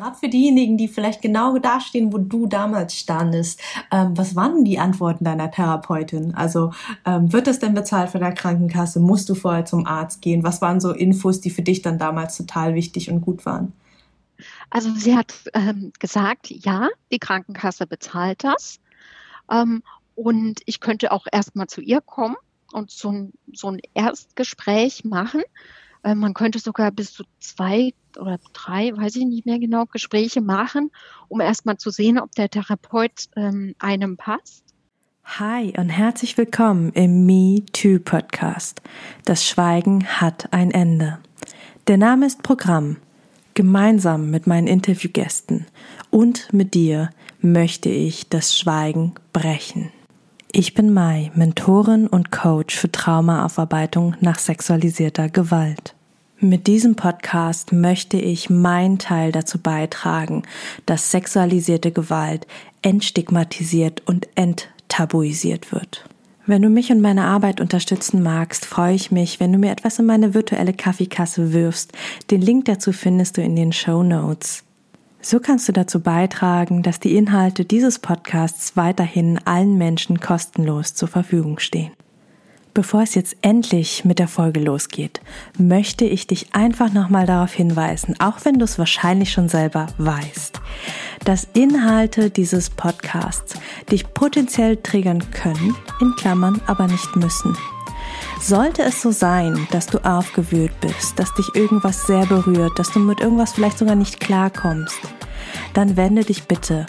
Gerade für diejenigen, die vielleicht genau dastehen, wo du damals standest, ähm, was waren die Antworten deiner Therapeutin? Also ähm, wird es denn bezahlt von der Krankenkasse? Musst du vorher zum Arzt gehen? Was waren so Infos, die für dich dann damals total wichtig und gut waren? Also sie hat ähm, gesagt, ja, die Krankenkasse bezahlt das. Ähm, und ich könnte auch erstmal zu ihr kommen und so ein, so ein Erstgespräch machen. Äh, man könnte sogar bis zu zwei oder drei, weiß ich nicht mehr genau, Gespräche machen, um erstmal zu sehen, ob der Therapeut ähm, einem passt. Hi und herzlich willkommen im Me Too Podcast. Das Schweigen hat ein Ende. Der Name ist Programm. Gemeinsam mit meinen Interviewgästen und mit dir möchte ich das Schweigen brechen. Ich bin Mai, Mentorin und Coach für Traumaaufarbeitung nach sexualisierter Gewalt. Mit diesem Podcast möchte ich meinen Teil dazu beitragen, dass sexualisierte Gewalt entstigmatisiert und enttabuisiert wird. Wenn du mich und meine Arbeit unterstützen magst, freue ich mich, wenn du mir etwas in meine virtuelle Kaffeekasse wirfst. Den Link dazu findest du in den Show Notes. So kannst du dazu beitragen, dass die Inhalte dieses Podcasts weiterhin allen Menschen kostenlos zur Verfügung stehen. Bevor es jetzt endlich mit der Folge losgeht, möchte ich dich einfach nochmal darauf hinweisen, auch wenn du es wahrscheinlich schon selber weißt, dass Inhalte dieses Podcasts dich potenziell triggern können, in Klammern aber nicht müssen. Sollte es so sein, dass du aufgewühlt bist, dass dich irgendwas sehr berührt, dass du mit irgendwas vielleicht sogar nicht klarkommst, dann wende dich bitte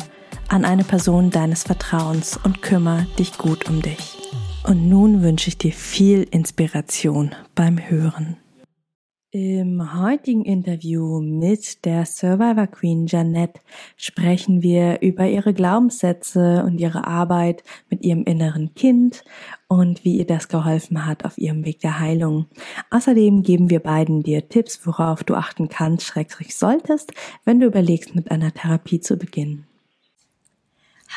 an eine Person deines Vertrauens und kümmere dich gut um dich. Und nun wünsche ich dir viel Inspiration beim Hören. Im heutigen Interview mit der Survivor Queen Janette sprechen wir über ihre Glaubenssätze und ihre Arbeit mit ihrem inneren Kind und wie ihr das geholfen hat auf ihrem Weg der Heilung. Außerdem geben wir beiden dir Tipps, worauf du achten kannst, schrägstrich solltest, wenn du überlegst, mit einer Therapie zu beginnen.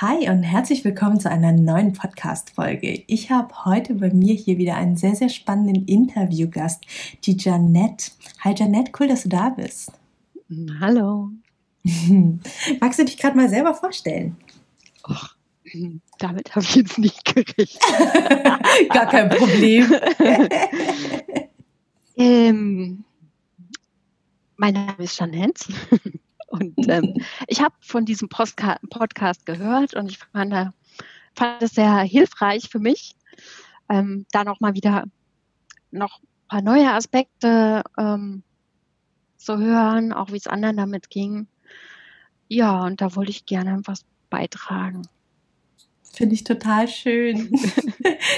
Hi und herzlich willkommen zu einer neuen Podcast-Folge. Ich habe heute bei mir hier wieder einen sehr, sehr spannenden Interviewgast, die Janette. Hi Janette, cool, dass du da bist. Hallo. Magst du dich gerade mal selber vorstellen? Och, damit habe ich jetzt nicht gerechnet. Gar kein Problem. ähm, mein Name ist Janette. Und ähm, ich habe von diesem Postka Podcast gehört und ich fand, fand es sehr hilfreich für mich, ähm, da nochmal wieder noch ein paar neue Aspekte ähm, zu hören, auch wie es anderen damit ging. Ja, und da wollte ich gerne was beitragen. Finde ich total schön.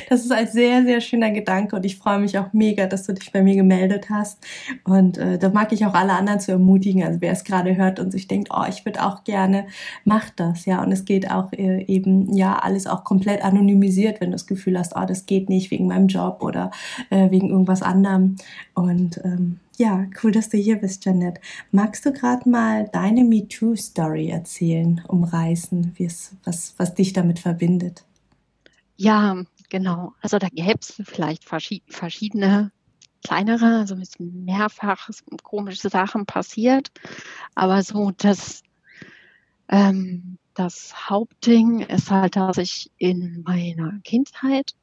Das ist ein sehr, sehr schöner Gedanke und ich freue mich auch mega, dass du dich bei mir gemeldet hast. Und äh, da mag ich auch alle anderen zu ermutigen, also wer es gerade hört und sich denkt, oh, ich würde auch gerne, mach das, ja. Und es geht auch äh, eben, ja, alles auch komplett anonymisiert, wenn du das Gefühl hast, oh, das geht nicht wegen meinem Job oder äh, wegen irgendwas anderem. Und ähm, ja, cool, dass du hier bist, Janet. Magst du gerade mal deine MeToo-Story erzählen, umreißen, was, was dich damit verbindet? Ja, genau. Also da gäbe es vielleicht verschiedene kleinere, also mit mehrfach komische Sachen passiert. Aber so das, ähm, das Hauptding ist halt, dass ich in meiner Kindheit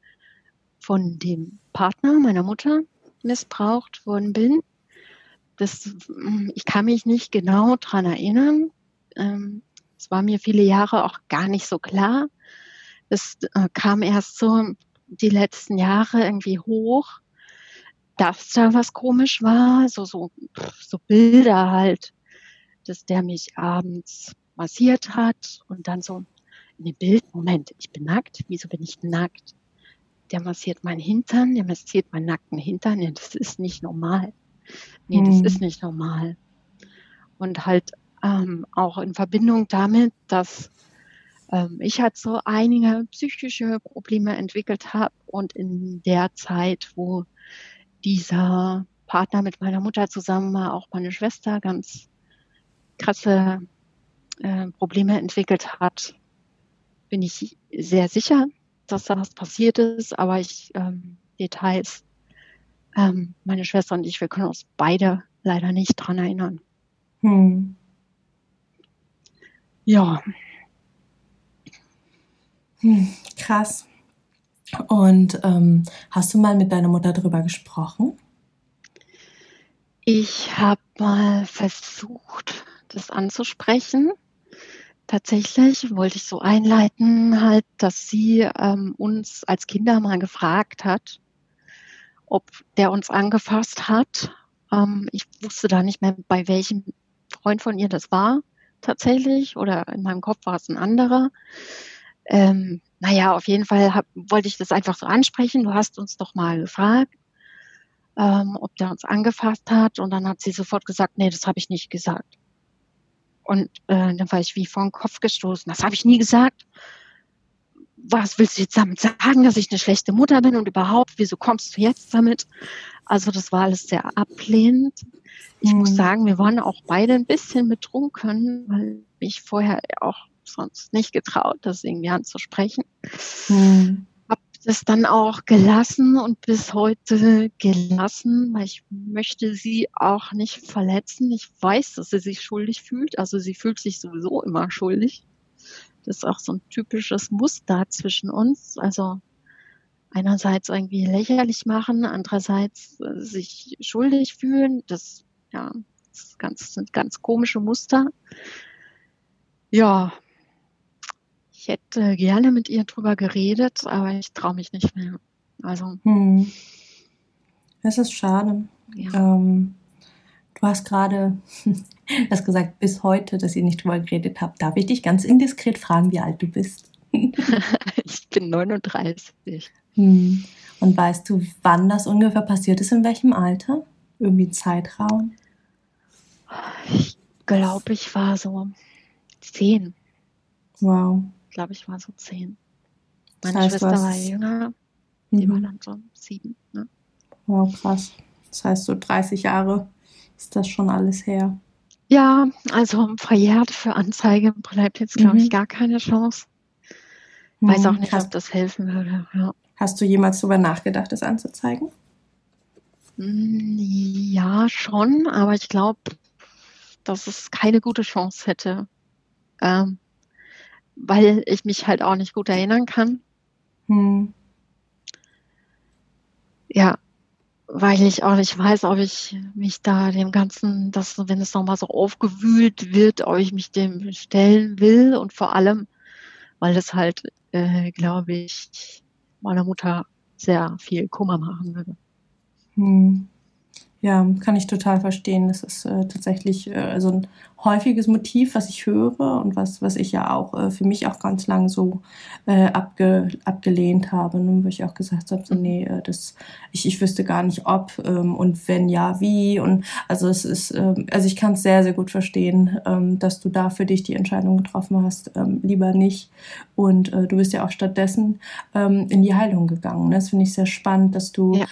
von dem Partner meiner Mutter missbraucht worden bin das, ich kann mich nicht genau dran erinnern. Ähm, es war mir viele Jahre auch gar nicht so klar. Es äh, kam erst so die letzten Jahre irgendwie hoch, dass da was komisch war, so, so, so Bilder halt, dass der mich abends massiert hat und dann so in dem Bild, Moment, ich bin nackt, wieso bin ich nackt? Der massiert meinen Hintern, der massiert meinen nackten Hintern, das ist nicht normal. Nee, das hm. ist nicht normal. Und halt ähm, auch in Verbindung damit, dass ähm, ich halt so einige psychische Probleme entwickelt habe und in der Zeit, wo dieser Partner mit meiner Mutter zusammen war, auch meine Schwester ganz krasse äh, Probleme entwickelt hat, bin ich sehr sicher, dass da was passiert ist, aber ich ähm, Details ähm, meine Schwester und ich, wir können uns beide leider nicht dran erinnern. Hm. Ja. Hm, krass. Und ähm, hast du mal mit deiner Mutter darüber gesprochen? Ich habe mal versucht, das anzusprechen. Tatsächlich wollte ich so einleiten, halt, dass sie ähm, uns als Kinder mal gefragt hat, ob der uns angefasst hat. Ähm, ich wusste da nicht mehr, bei welchem Freund von ihr das war tatsächlich, oder in meinem Kopf war es ein anderer. Ähm, naja, auf jeden Fall hab, wollte ich das einfach so ansprechen. Du hast uns doch mal gefragt, ähm, ob der uns angefasst hat. Und dann hat sie sofort gesagt, nee, das habe ich nicht gesagt. Und äh, dann war ich wie vor den Kopf gestoßen. Das habe ich nie gesagt. Was willst du jetzt damit sagen, dass ich eine schlechte Mutter bin und überhaupt, wieso kommst du jetzt damit? Also das war alles sehr ablehnend. Ich hm. muss sagen, wir waren auch beide ein bisschen betrunken, weil ich vorher auch sonst nicht getraut, das irgendwie anzusprechen. Hm. Hab das dann auch gelassen und bis heute gelassen, weil ich möchte sie auch nicht verletzen. Ich weiß, dass sie sich schuldig fühlt. Also sie fühlt sich sowieso immer schuldig. Das ist auch so ein typisches Muster zwischen uns. Also einerseits irgendwie lächerlich machen, andererseits äh, sich schuldig fühlen. Das, ja, das ganz, sind ganz komische Muster. Ja, ich hätte gerne mit ihr drüber geredet, aber ich traue mich nicht mehr. Also. Hm. Das ist schade. Ja. Ähm, du hast gerade hast gesagt, bis heute, dass ihr nicht drüber geredet habt. Darf ich dich ganz indiskret fragen, wie alt du bist? ich bin 39. Hm. Und weißt du, wann das ungefähr passiert ist, in welchem Alter? Irgendwie Zeitraum? Ich glaube, ich war so zehn. Wow. Ich glaube, ich war so zehn. Meine das heißt, Schwester war jünger. Die mhm. war dann so sieben. Ne? Wow, krass. Das heißt, so 30 Jahre ist das schon alles her. Ja, also verjährt für Anzeige bleibt jetzt, glaube mhm. ich, gar keine Chance. Weiß auch mhm. nicht, ob das helfen würde. Ja. Hast du jemals darüber nachgedacht, das anzuzeigen? Mm, ja, schon, aber ich glaube, dass es keine gute Chance hätte, ähm, weil ich mich halt auch nicht gut erinnern kann. Hm. Ja, weil ich auch nicht weiß, ob ich mich da dem Ganzen, dass, wenn es nochmal so aufgewühlt wird, ob ich mich dem stellen will und vor allem, weil das halt, äh, glaube ich, meiner Mutter sehr viel Kummer machen würde. Hm. Ja, kann ich total verstehen. Das ist äh, tatsächlich äh, also ein häufiges Motiv, was ich höre und was, was ich ja auch äh, für mich auch ganz lang so äh, abge, abgelehnt habe, ne, wo ich auch gesagt habe, so, mhm. nee, äh, das, ich, ich wüsste gar nicht ob ähm, und wenn ja, wie. Und also es ist, ähm, also ich kann es sehr, sehr gut verstehen, ähm, dass du da für dich die Entscheidung getroffen hast, ähm, lieber nicht. Und äh, du bist ja auch stattdessen ähm, in die Heilung gegangen. Ne? Das finde ich sehr spannend, dass du ja.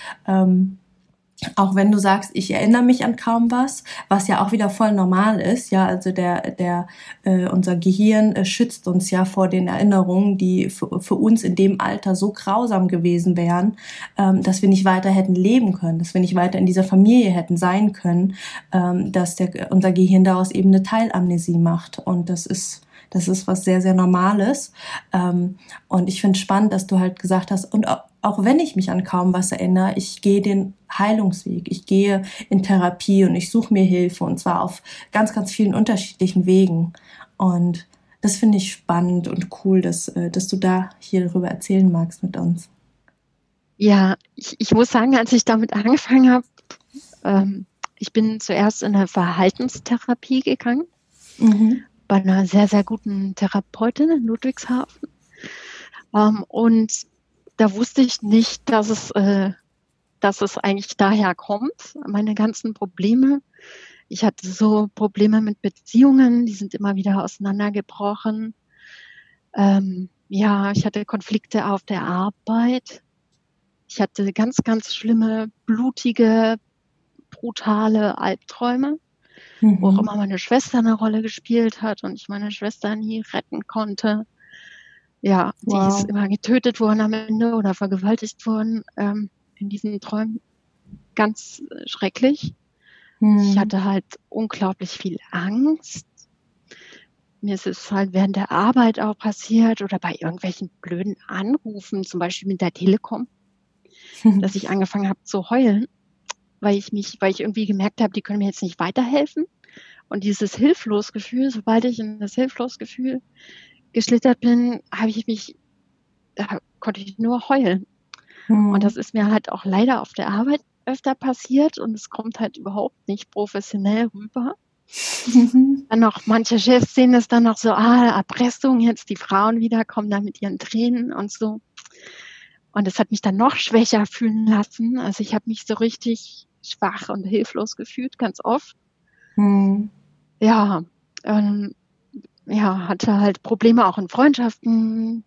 Auch wenn du sagst, ich erinnere mich an kaum was, was ja auch wieder voll normal ist, ja, also der, der, äh, unser Gehirn äh, schützt uns ja vor den Erinnerungen, die für, für uns in dem Alter so grausam gewesen wären, ähm, dass wir nicht weiter hätten leben können, dass wir nicht weiter in dieser Familie hätten sein können, ähm, dass der, unser Gehirn daraus eben eine Teilamnesie macht und das ist das ist was sehr, sehr Normales. Ähm, und ich finde spannend, dass du halt gesagt hast, und auch wenn ich mich an kaum was erinnere, ich gehe den Heilungsweg, ich gehe in Therapie und ich suche mir Hilfe und zwar auf ganz, ganz vielen unterschiedlichen Wegen. Und das finde ich spannend und cool, dass, äh, dass du da hier darüber erzählen magst mit uns. Ja, ich, ich muss sagen, als ich damit angefangen habe, ähm, ich bin zuerst in eine Verhaltenstherapie gegangen, mhm. bei einer sehr, sehr guten Therapeutin in Ludwigshafen. Ähm, und da wusste ich nicht, dass es, äh, dass es eigentlich daher kommt, meine ganzen Probleme. Ich hatte so Probleme mit Beziehungen, die sind immer wieder auseinandergebrochen. Ähm, ja, ich hatte Konflikte auf der Arbeit. Ich hatte ganz, ganz schlimme, blutige, brutale Albträume, mhm. wo auch immer meine Schwester eine Rolle gespielt hat und ich meine Schwester nie retten konnte. Ja, wow. die ist immer getötet worden am Ende oder vergewaltigt worden ähm, in diesen Träumen. Ganz schrecklich. Hm. Ich hatte halt unglaublich viel Angst. mir ist es halt während der Arbeit auch passiert oder bei irgendwelchen blöden Anrufen, zum Beispiel mit der Telekom, dass ich angefangen habe zu heulen, weil ich mich, weil ich irgendwie gemerkt habe, die können mir jetzt nicht weiterhelfen. Und dieses Hilflosgefühl, sobald ich in das Hilflosgefühl geschlittert bin, habe ich mich, da konnte ich nur heulen. Mhm. Und das ist mir halt auch leider auf der Arbeit öfter passiert und es kommt halt überhaupt nicht professionell rüber. Mhm. Dann noch manche Chefs sehen es dann noch so, ah, Erpressung, jetzt die Frauen wieder kommen da mit ihren Tränen und so. Und es hat mich dann noch schwächer fühlen lassen. Also ich habe mich so richtig schwach und hilflos gefühlt, ganz oft. Mhm. Ja, ähm, ja, hatte halt Probleme auch in Freundschaften.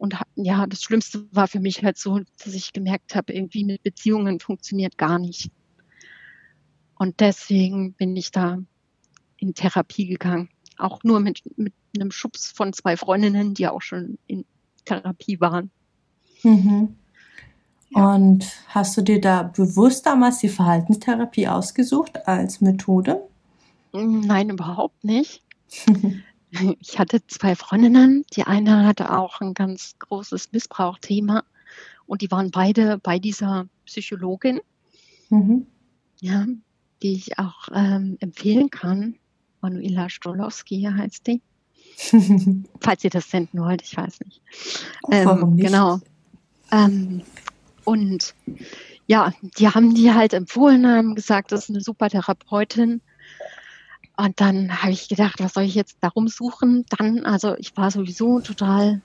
Und ja, das Schlimmste war für mich halt so, dass ich gemerkt habe, irgendwie mit Beziehungen funktioniert gar nicht. Und deswegen bin ich da in Therapie gegangen. Auch nur mit, mit einem Schubs von zwei Freundinnen, die auch schon in Therapie waren. Mhm. Und hast du dir da bewusst damals die Verhaltenstherapie ausgesucht als Methode? Nein, überhaupt nicht. ich hatte zwei Freundinnen. Die eine hatte auch ein ganz großes Missbrauchthema und die waren beide bei dieser Psychologin, mhm. ja, die ich auch ähm, empfehlen kann. Manuela Stolowski heißt die. Falls ihr das senden wollt, ich weiß nicht. Ähm, Warum nicht? Genau. Ähm, und ja, die haben die halt empfohlen, haben gesagt, das ist eine super Therapeutin. Und dann habe ich gedacht, was soll ich jetzt darum suchen? Dann, also ich war sowieso total,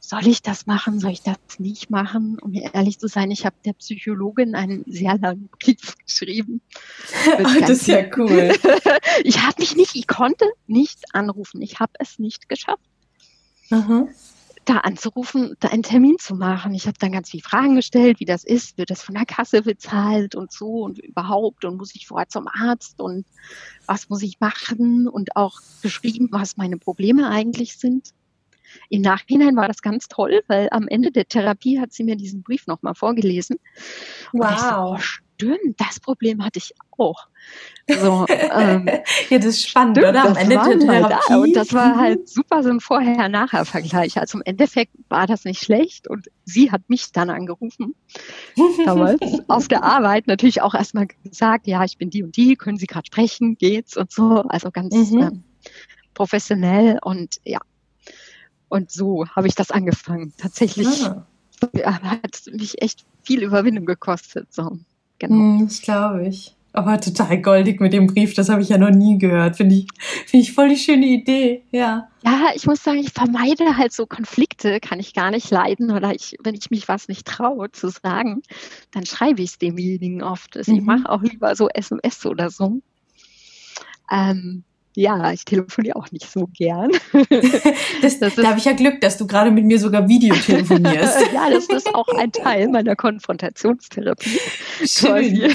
soll ich das machen, soll ich das nicht machen? Um ehrlich zu sein, ich habe der Psychologin einen sehr langen Brief geschrieben. Ach, das ist ja cool. ich habe mich nicht, ich konnte nicht anrufen. Ich habe es nicht geschafft. Aha da anzurufen, da einen Termin zu machen. Ich habe dann ganz viele Fragen gestellt, wie das ist, wird das von der Kasse bezahlt und so und überhaupt und muss ich vorher zum Arzt und was muss ich machen und auch beschrieben, was meine Probleme eigentlich sind. Im Nachhinein war das ganz toll, weil am Ende der Therapie hat sie mir diesen Brief nochmal vorgelesen. Wow. So, stimmt, das Problem hatte ich auch. So, ähm, ja, das ist spannend, stimmt, oder? Am Ende der Therapie. Da. Und das war halt super so ein Vorher-Nachher-Vergleich. Also im Endeffekt war das nicht schlecht und sie hat mich dann angerufen, damals, auf der Arbeit natürlich auch erstmal gesagt, ja, ich bin die und die, können Sie gerade sprechen, geht's und so. Also ganz mhm. ähm, professionell und ja. Und so habe ich das angefangen. Tatsächlich ah. hat mich echt viel Überwindung gekostet. So. Genau. Hm, das glaube ich. Aber total goldig mit dem Brief, das habe ich ja noch nie gehört. Finde ich, finde ich voll die schöne Idee, ja. Ja, ich muss sagen, ich vermeide halt so Konflikte, kann ich gar nicht leiden. Oder ich, wenn ich mich was nicht traue zu sagen, dann schreibe ich es demjenigen oft. Also mhm. Ich mache auch lieber so SMS oder so. Ähm, ja, ich telefoniere auch nicht so gern. das, das da habe ich ja Glück, dass du gerade mit mir sogar Video telefonierst. ja, das ist auch ein Teil meiner Konfrontationstherapie. Schön.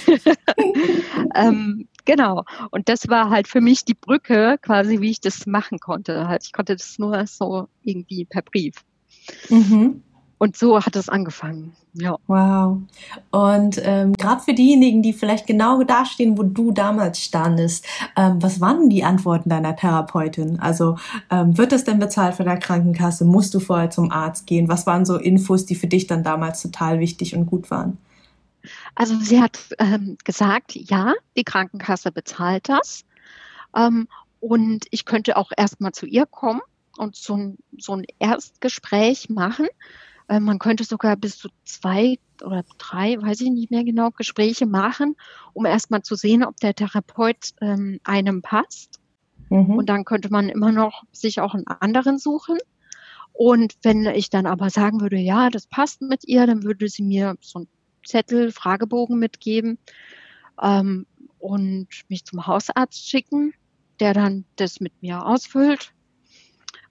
ähm, genau. Und das war halt für mich die Brücke, quasi, wie ich das machen konnte. Halt, ich konnte das nur so irgendwie per Brief. Mhm. Und so hat es angefangen. Ja. Wow. Und ähm, gerade für diejenigen, die vielleicht genau dastehen, wo du damals standest, ähm, was waren die Antworten deiner Therapeutin? Also ähm, wird es denn bezahlt von der Krankenkasse? Musst du vorher zum Arzt gehen? Was waren so Infos, die für dich dann damals total wichtig und gut waren? Also sie hat ähm, gesagt, ja, die Krankenkasse bezahlt das. Ähm, und ich könnte auch erstmal zu ihr kommen und so ein, so ein Erstgespräch machen äh, man könnte sogar bis zu zwei oder drei, weiß ich nicht mehr genau, Gespräche machen, um erstmal zu sehen, ob der Therapeut ähm, einem passt. Mhm. Und dann könnte man immer noch sich auch einen anderen suchen. Und wenn ich dann aber sagen würde, ja, das passt mit ihr, dann würde sie mir so einen Zettel, Fragebogen mitgeben ähm, und mich zum Hausarzt schicken, der dann das mit mir ausfüllt.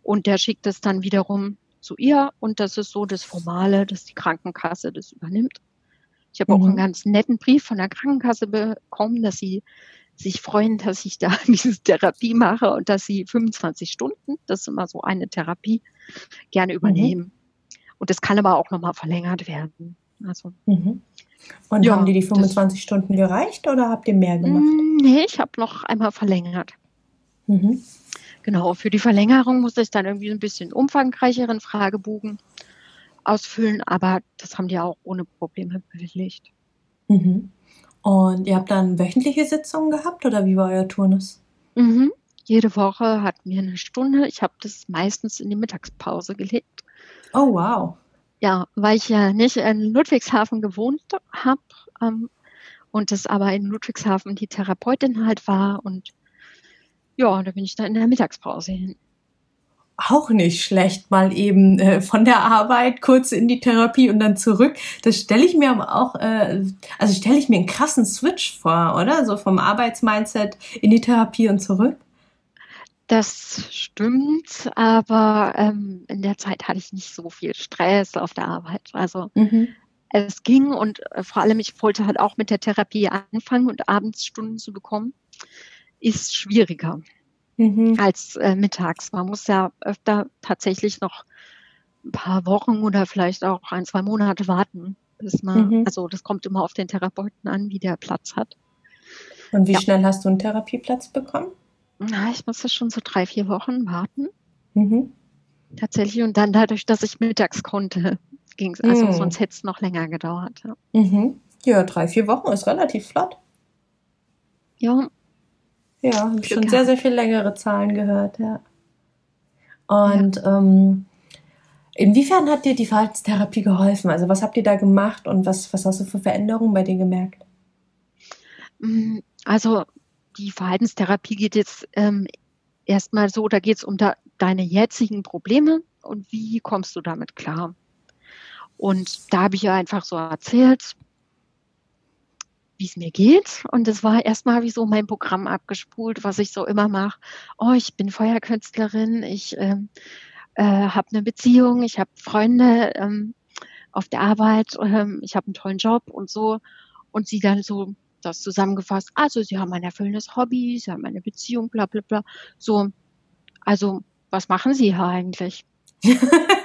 Und der schickt es dann wiederum zu ihr und das ist so das Formale, dass die Krankenkasse das übernimmt. Ich habe mhm. auch einen ganz netten Brief von der Krankenkasse bekommen, dass sie sich freuen, dass ich da diese Therapie mache und dass sie 25 Stunden, das ist immer so eine Therapie, gerne mhm. übernehmen. Mhm. Und das kann aber auch nochmal verlängert werden. Also, mhm. Und ja, haben dir die 25 das, Stunden gereicht oder habt ihr mehr gemacht? Mm, nee, ich habe noch einmal verlängert. Mhm. Genau, für die Verlängerung musste ich dann irgendwie ein bisschen umfangreicheren Fragebogen ausfüllen, aber das haben die auch ohne Probleme bewilligt. Mhm. Und ihr habt dann wöchentliche Sitzungen gehabt oder wie war euer Turnus? Mhm. Jede Woche hatten wir eine Stunde. Ich habe das meistens in die Mittagspause gelegt. Oh, wow. Ja, weil ich ja nicht in Ludwigshafen gewohnt habe ähm, und es aber in Ludwigshafen die Therapeutin halt war und ja, da bin ich dann in der Mittagspause hin auch nicht schlecht, mal eben äh, von der Arbeit kurz in die Therapie und dann zurück. Das stelle ich mir aber auch, äh, also stelle ich mir einen krassen Switch vor, oder? So vom Arbeitsmindset in die Therapie und zurück. Das stimmt, aber ähm, in der Zeit hatte ich nicht so viel Stress auf der Arbeit. Also mhm. es ging und äh, vor allem ich wollte halt auch mit der Therapie anfangen und abends Stunden zu bekommen, ist schwieriger mhm. als äh, mittags. Man muss ja öfter tatsächlich noch ein paar Wochen oder vielleicht auch ein, zwei Monate warten, bis man, mhm. also das kommt immer auf den Therapeuten an, wie der Platz hat. Und wie ja. schnell hast du einen Therapieplatz bekommen? Na, ich musste schon so drei, vier Wochen warten. Mhm. Tatsächlich. Und dann dadurch, dass ich mittags konnte, ging es. Also mhm. sonst hätte es noch länger gedauert. Ja. Mhm. ja, drei, vier Wochen ist relativ flott. Ja, ja, habe schon sehr, sehr viel längere Zahlen gehört, ja. Und ja. Ähm, inwiefern hat dir die Verhaltenstherapie geholfen? Also was habt ihr da gemacht und was, was hast du für Veränderungen bei dir gemerkt? Mm, also die Verhaltenstherapie geht jetzt ähm, erstmal so, da geht es um da, deine jetzigen Probleme und wie kommst du damit klar. Und da habe ich ja einfach so erzählt, wie es mir geht. Und es war erstmal wie so mein Programm abgespult, was ich so immer mache. Oh, ich bin Feuerkünstlerin, ich ähm, äh, habe eine Beziehung, ich habe Freunde ähm, auf der Arbeit, ähm, ich habe einen tollen Job und so. Und sie dann so das zusammengefasst, also sie haben ein erfüllendes Hobby, sie haben eine Beziehung, bla bla bla. So, also was machen sie hier eigentlich?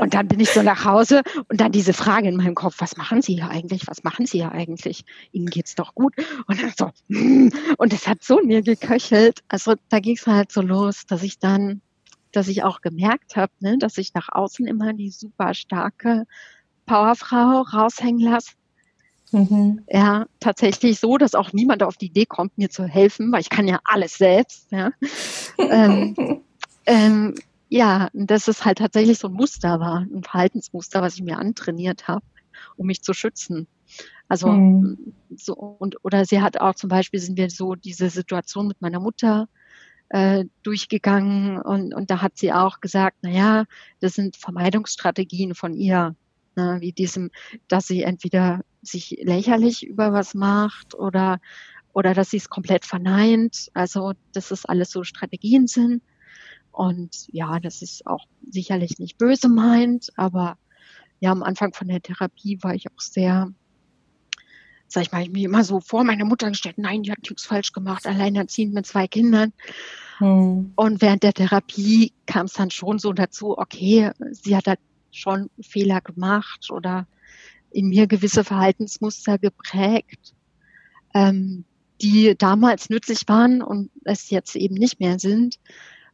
Und dann bin ich so nach Hause und dann diese Frage in meinem Kopf, was machen Sie hier eigentlich? Was machen Sie hier eigentlich? Ihnen geht's doch gut. Und dann so, hm. und es hat so in mir geköchelt. Also da ging es halt so los, dass ich dann, dass ich auch gemerkt habe, ne, dass ich nach außen immer die super starke Powerfrau raushängen lasse. Mhm. Ja, tatsächlich so, dass auch niemand auf die Idee kommt, mir zu helfen, weil ich kann ja alles selbst. Ja. ähm, ähm, ja, das ist halt tatsächlich so ein Muster war, ein Verhaltensmuster, was ich mir antrainiert habe, um mich zu schützen. Also mhm. so und oder sie hat auch zum Beispiel sind wir so diese Situation mit meiner Mutter äh, durchgegangen und und da hat sie auch gesagt, na ja, das sind Vermeidungsstrategien von ihr, ne, wie diesem, dass sie entweder sich lächerlich über was macht oder oder dass sie es komplett verneint. Also dass es alles so Strategien sind. Und ja, das ist auch sicherlich nicht böse meint, aber ja, am Anfang von der Therapie war ich auch sehr, sag ich mal, ich mir immer so vor meine Mutter gestellt, nein, die hat nichts falsch gemacht, alleinerziehend mit zwei Kindern. Hm. Und während der Therapie kam es dann schon so dazu, okay, sie hat halt schon Fehler gemacht oder in mir gewisse Verhaltensmuster geprägt, ähm, die damals nützlich waren und es jetzt eben nicht mehr sind.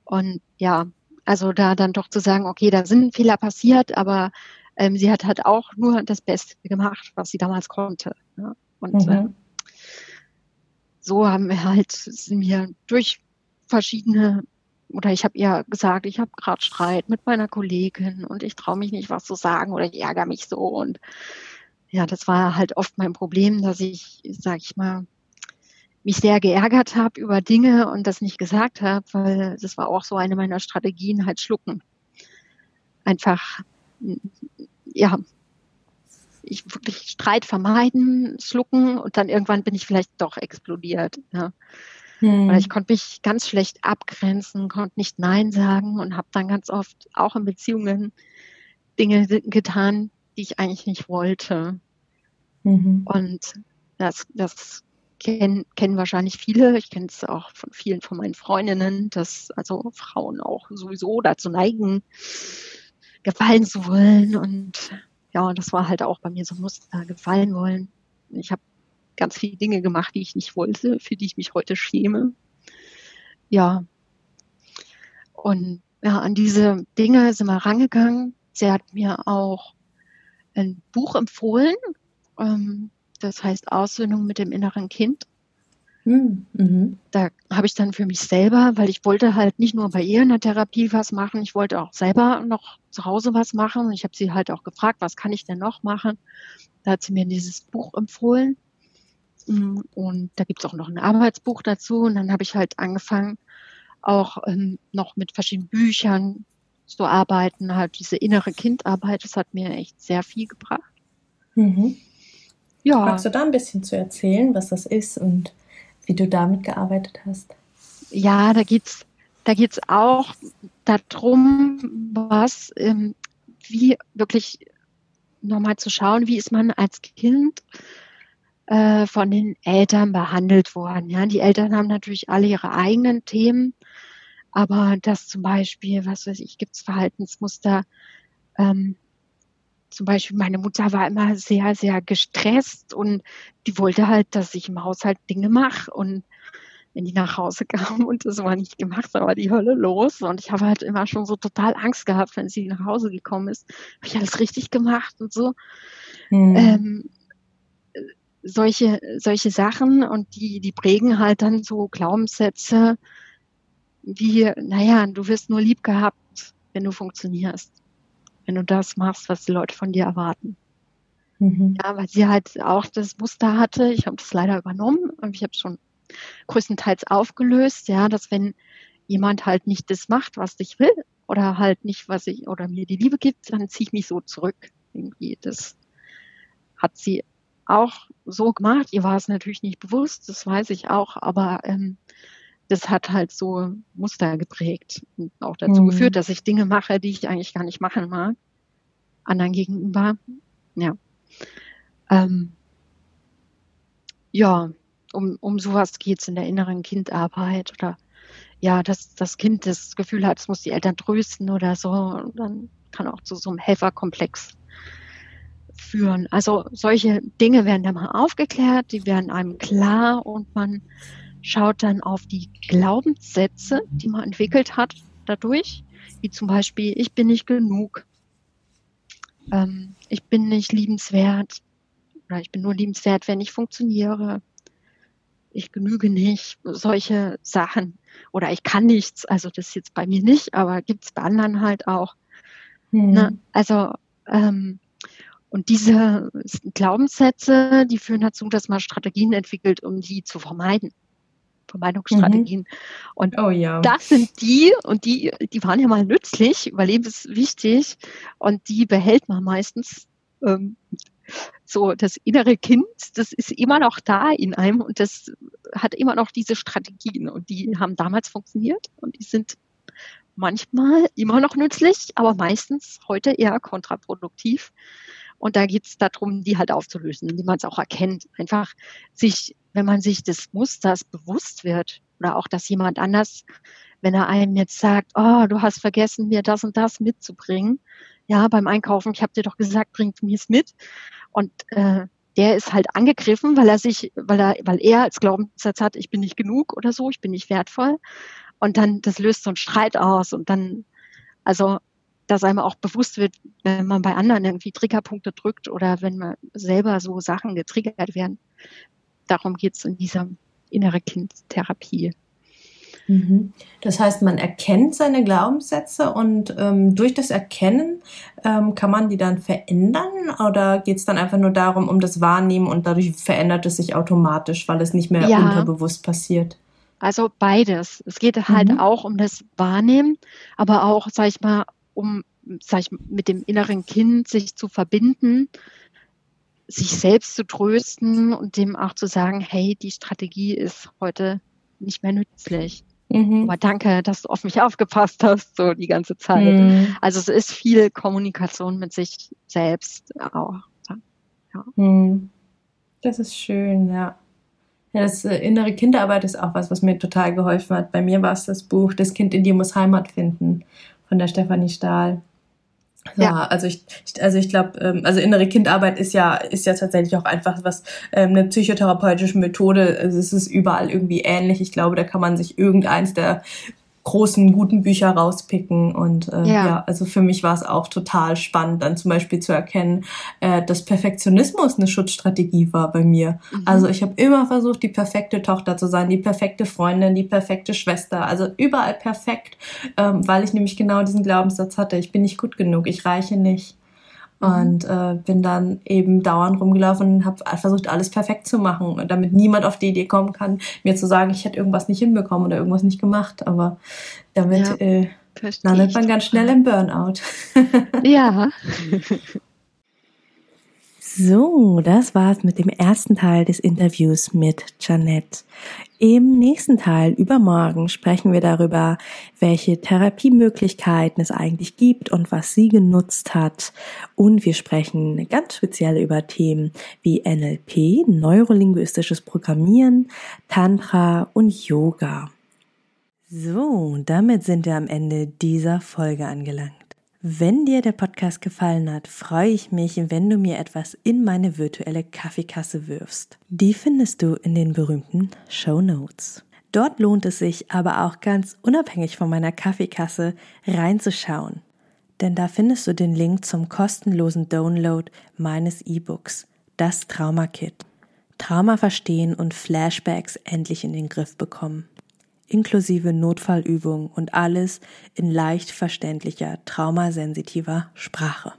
Und ja, also da dann doch zu sagen, okay, da sind Fehler passiert, aber ähm, sie hat halt auch nur das Beste gemacht, was sie damals konnte. Ja? Und mhm. äh, so haben wir halt, sind wir durch verschiedene, oder ich habe ihr gesagt, ich habe gerade Streit mit meiner Kollegin und ich traue mich nicht, was zu sagen oder ich ärgere mich so. Und ja, das war halt oft mein Problem, dass ich, sag ich mal, mich sehr geärgert habe über Dinge und das nicht gesagt habe, weil das war auch so eine meiner Strategien, halt schlucken. Einfach, ja, ich wirklich Streit vermeiden, schlucken und dann irgendwann bin ich vielleicht doch explodiert. Ja. Hm. Weil ich konnte mich ganz schlecht abgrenzen, konnte nicht Nein sagen und habe dann ganz oft auch in Beziehungen Dinge getan, die ich eigentlich nicht wollte. Mhm. Und das, das kennen, kennen wahrscheinlich viele. Ich kenne es auch von vielen von meinen Freundinnen, dass also Frauen auch sowieso dazu neigen, gefallen zu wollen. Und ja, das war halt auch bei mir so ein Muster, gefallen wollen. Ich habe ganz viele Dinge gemacht, die ich nicht wollte, für die ich mich heute schäme. Ja, Und ja, an diese Dinge sind wir rangegangen. Sie hat mir auch ein Buch empfohlen, ähm, das heißt Aussöhnung mit dem inneren Kind. Hm, mhm. Da habe ich dann für mich selber, weil ich wollte halt nicht nur bei ihr in der Therapie was machen, ich wollte auch selber noch zu Hause was machen. Und ich habe sie halt auch gefragt, was kann ich denn noch machen? Da hat sie mir dieses Buch empfohlen. Hm, und da gibt es auch noch ein Arbeitsbuch dazu. Und dann habe ich halt angefangen, auch ähm, noch mit verschiedenen Büchern zu arbeiten, halt diese innere Kindarbeit, das hat mir echt sehr viel gebracht. Mhm. Ja. Magst du da ein bisschen zu erzählen, was das ist und wie du damit gearbeitet hast? Ja, da geht's, da geht's auch darum, was, ähm, wie wirklich nochmal zu schauen, wie ist man als Kind äh, von den Eltern behandelt worden. Ja, die Eltern haben natürlich alle ihre eigenen Themen, aber das zum Beispiel, was weiß ich, gibt es Verhaltensmuster. Ähm, zum Beispiel meine Mutter war immer sehr, sehr gestresst und die wollte halt, dass ich im Haushalt Dinge mache und wenn die nach Hause kam und das war nicht gemacht, da war die Hölle los und ich habe halt immer schon so total Angst gehabt, wenn sie nach Hause gekommen ist, habe ich alles richtig gemacht und so. Hm. Ähm, solche, solche Sachen und die, die prägen halt dann so Glaubenssätze, wie, naja, du wirst nur lieb gehabt, wenn du funktionierst. Wenn du das machst, was die Leute von dir erwarten. Mhm. Ja, weil sie halt auch das Muster hatte. Ich habe das leider übernommen und ich habe es schon größtenteils aufgelöst, ja, dass wenn jemand halt nicht das macht, was ich will, oder halt nicht, was ich, oder mir die Liebe gibt, dann ziehe ich mich so zurück. Irgendwie, das hat sie auch so gemacht. Ihr war es natürlich nicht bewusst, das weiß ich auch, aber ähm, das hat halt so Muster geprägt und auch dazu mhm. geführt, dass ich Dinge mache, die ich eigentlich gar nicht machen mag, anderen gegenüber. Ja. Ähm, ja, um, um sowas geht's in der inneren Kindarbeit oder ja, dass das Kind das Gefühl hat, es muss die Eltern trösten oder so. Und dann kann auch zu so einem Helferkomplex führen. Also solche Dinge werden dann mal aufgeklärt, die werden einem klar und man schaut dann auf die Glaubenssätze, die man entwickelt hat dadurch, wie zum Beispiel, ich bin nicht genug, ähm, ich bin nicht liebenswert oder ich bin nur liebenswert, wenn ich funktioniere, ich genüge nicht, solche Sachen oder ich kann nichts, also das ist jetzt bei mir nicht, aber gibt es bei anderen halt auch. Hm. Ne? Also ähm, und diese Glaubenssätze, die führen dazu, dass man Strategien entwickelt, um die zu vermeiden. Vermeidungsstrategien. Mhm. Und oh, ja. das sind die, und die, die waren ja mal nützlich, überlebenswichtig, und die behält man meistens. Ähm, so das innere Kind, das ist immer noch da in einem und das hat immer noch diese Strategien und die haben damals funktioniert und die sind manchmal immer noch nützlich, aber meistens heute eher kontraproduktiv. Und da geht es darum, die halt aufzulösen, wie man es auch erkennt. Einfach sich, wenn man sich des Musters bewusst wird oder auch, dass jemand anders, wenn er einem jetzt sagt, oh, du hast vergessen, mir das und das mitzubringen. Ja, beim Einkaufen, ich habe dir doch gesagt, bringt mir es mit. Und äh, der ist halt angegriffen, weil er sich, weil er, weil er als Glaubenssatz hat, ich bin nicht genug oder so, ich bin nicht wertvoll. Und dann, das löst so einen Streit aus und dann, also dass einem auch bewusst wird, wenn man bei anderen irgendwie Triggerpunkte drückt oder wenn man selber so Sachen getriggert werden. Darum geht es in dieser innere Kindtherapie. Mhm. Das heißt, man erkennt seine Glaubenssätze und ähm, durch das Erkennen ähm, kann man die dann verändern oder geht es dann einfach nur darum, um das Wahrnehmen und dadurch verändert es sich automatisch, weil es nicht mehr ja. unterbewusst passiert? Also beides. Es geht halt mhm. auch um das Wahrnehmen, aber auch, sag ich mal, um sag ich, mit dem inneren Kind sich zu verbinden, sich selbst zu trösten und dem auch zu sagen, hey, die Strategie ist heute nicht mehr nützlich. Mhm. Aber danke, dass du auf mich aufgepasst hast, so die ganze Zeit. Mhm. Also es ist viel Kommunikation mit sich selbst auch. Ja. Mhm. Das ist schön, ja. Ja, das äh, innere Kinderarbeit ist auch was, was mir total geholfen hat. Bei mir war es das Buch Das Kind in dir muss Heimat finden von der Stefanie Stahl. Ja, ja, also ich, also ich glaube, ähm, also innere Kindarbeit ist ja, ist ja tatsächlich auch einfach was, ähm, eine psychotherapeutische Methode. Also es ist überall irgendwie ähnlich. Ich glaube, da kann man sich irgendeins der großen, guten Bücher rauspicken. Und äh, ja. ja. also für mich war es auch total spannend, dann zum Beispiel zu erkennen, äh, dass Perfektionismus eine Schutzstrategie war bei mir. Mhm. Also ich habe immer versucht, die perfekte Tochter zu sein, die perfekte Freundin, die perfekte Schwester, also überall perfekt, ähm, weil ich nämlich genau diesen Glaubenssatz hatte, ich bin nicht gut genug, ich reiche nicht. Mhm. Und äh, bin dann eben dauernd rumgelaufen und habe versucht, alles perfekt zu machen, damit niemand auf die Idee kommen kann, mir zu sagen, ich hätte irgendwas nicht hinbekommen oder irgendwas nicht gemacht. Aber damit ja, äh, landet man ganz schnell im Burnout. ja. So, das war's mit dem ersten Teil des Interviews mit Janette. Im nächsten Teil übermorgen sprechen wir darüber, welche Therapiemöglichkeiten es eigentlich gibt und was sie genutzt hat. Und wir sprechen ganz speziell über Themen wie NLP, neurolinguistisches Programmieren, Tantra und Yoga. So, damit sind wir am Ende dieser Folge angelangt. Wenn dir der Podcast gefallen hat, freue ich mich, wenn du mir etwas in meine virtuelle Kaffeekasse wirfst. Die findest du in den berühmten Show Notes. Dort lohnt es sich aber auch ganz unabhängig von meiner Kaffeekasse reinzuschauen. Denn da findest du den Link zum kostenlosen Download meines E-Books, das Trauma Kit. Trauma verstehen und Flashbacks endlich in den Griff bekommen inklusive Notfallübung und alles in leicht verständlicher, traumasensitiver Sprache.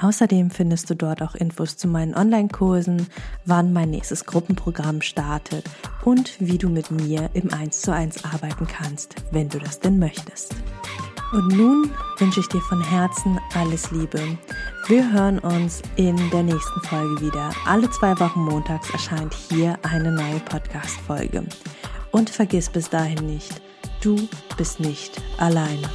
Außerdem findest du dort auch Infos zu meinen Online-Kursen, wann mein nächstes Gruppenprogramm startet und wie du mit mir im 1 zu 1 arbeiten kannst, wenn du das denn möchtest. Und nun wünsche ich dir von Herzen alles Liebe. Wir hören uns in der nächsten Folge wieder. Alle zwei Wochen montags erscheint hier eine neue Podcast-Folge. Und vergiss bis dahin nicht, du bist nicht alleine.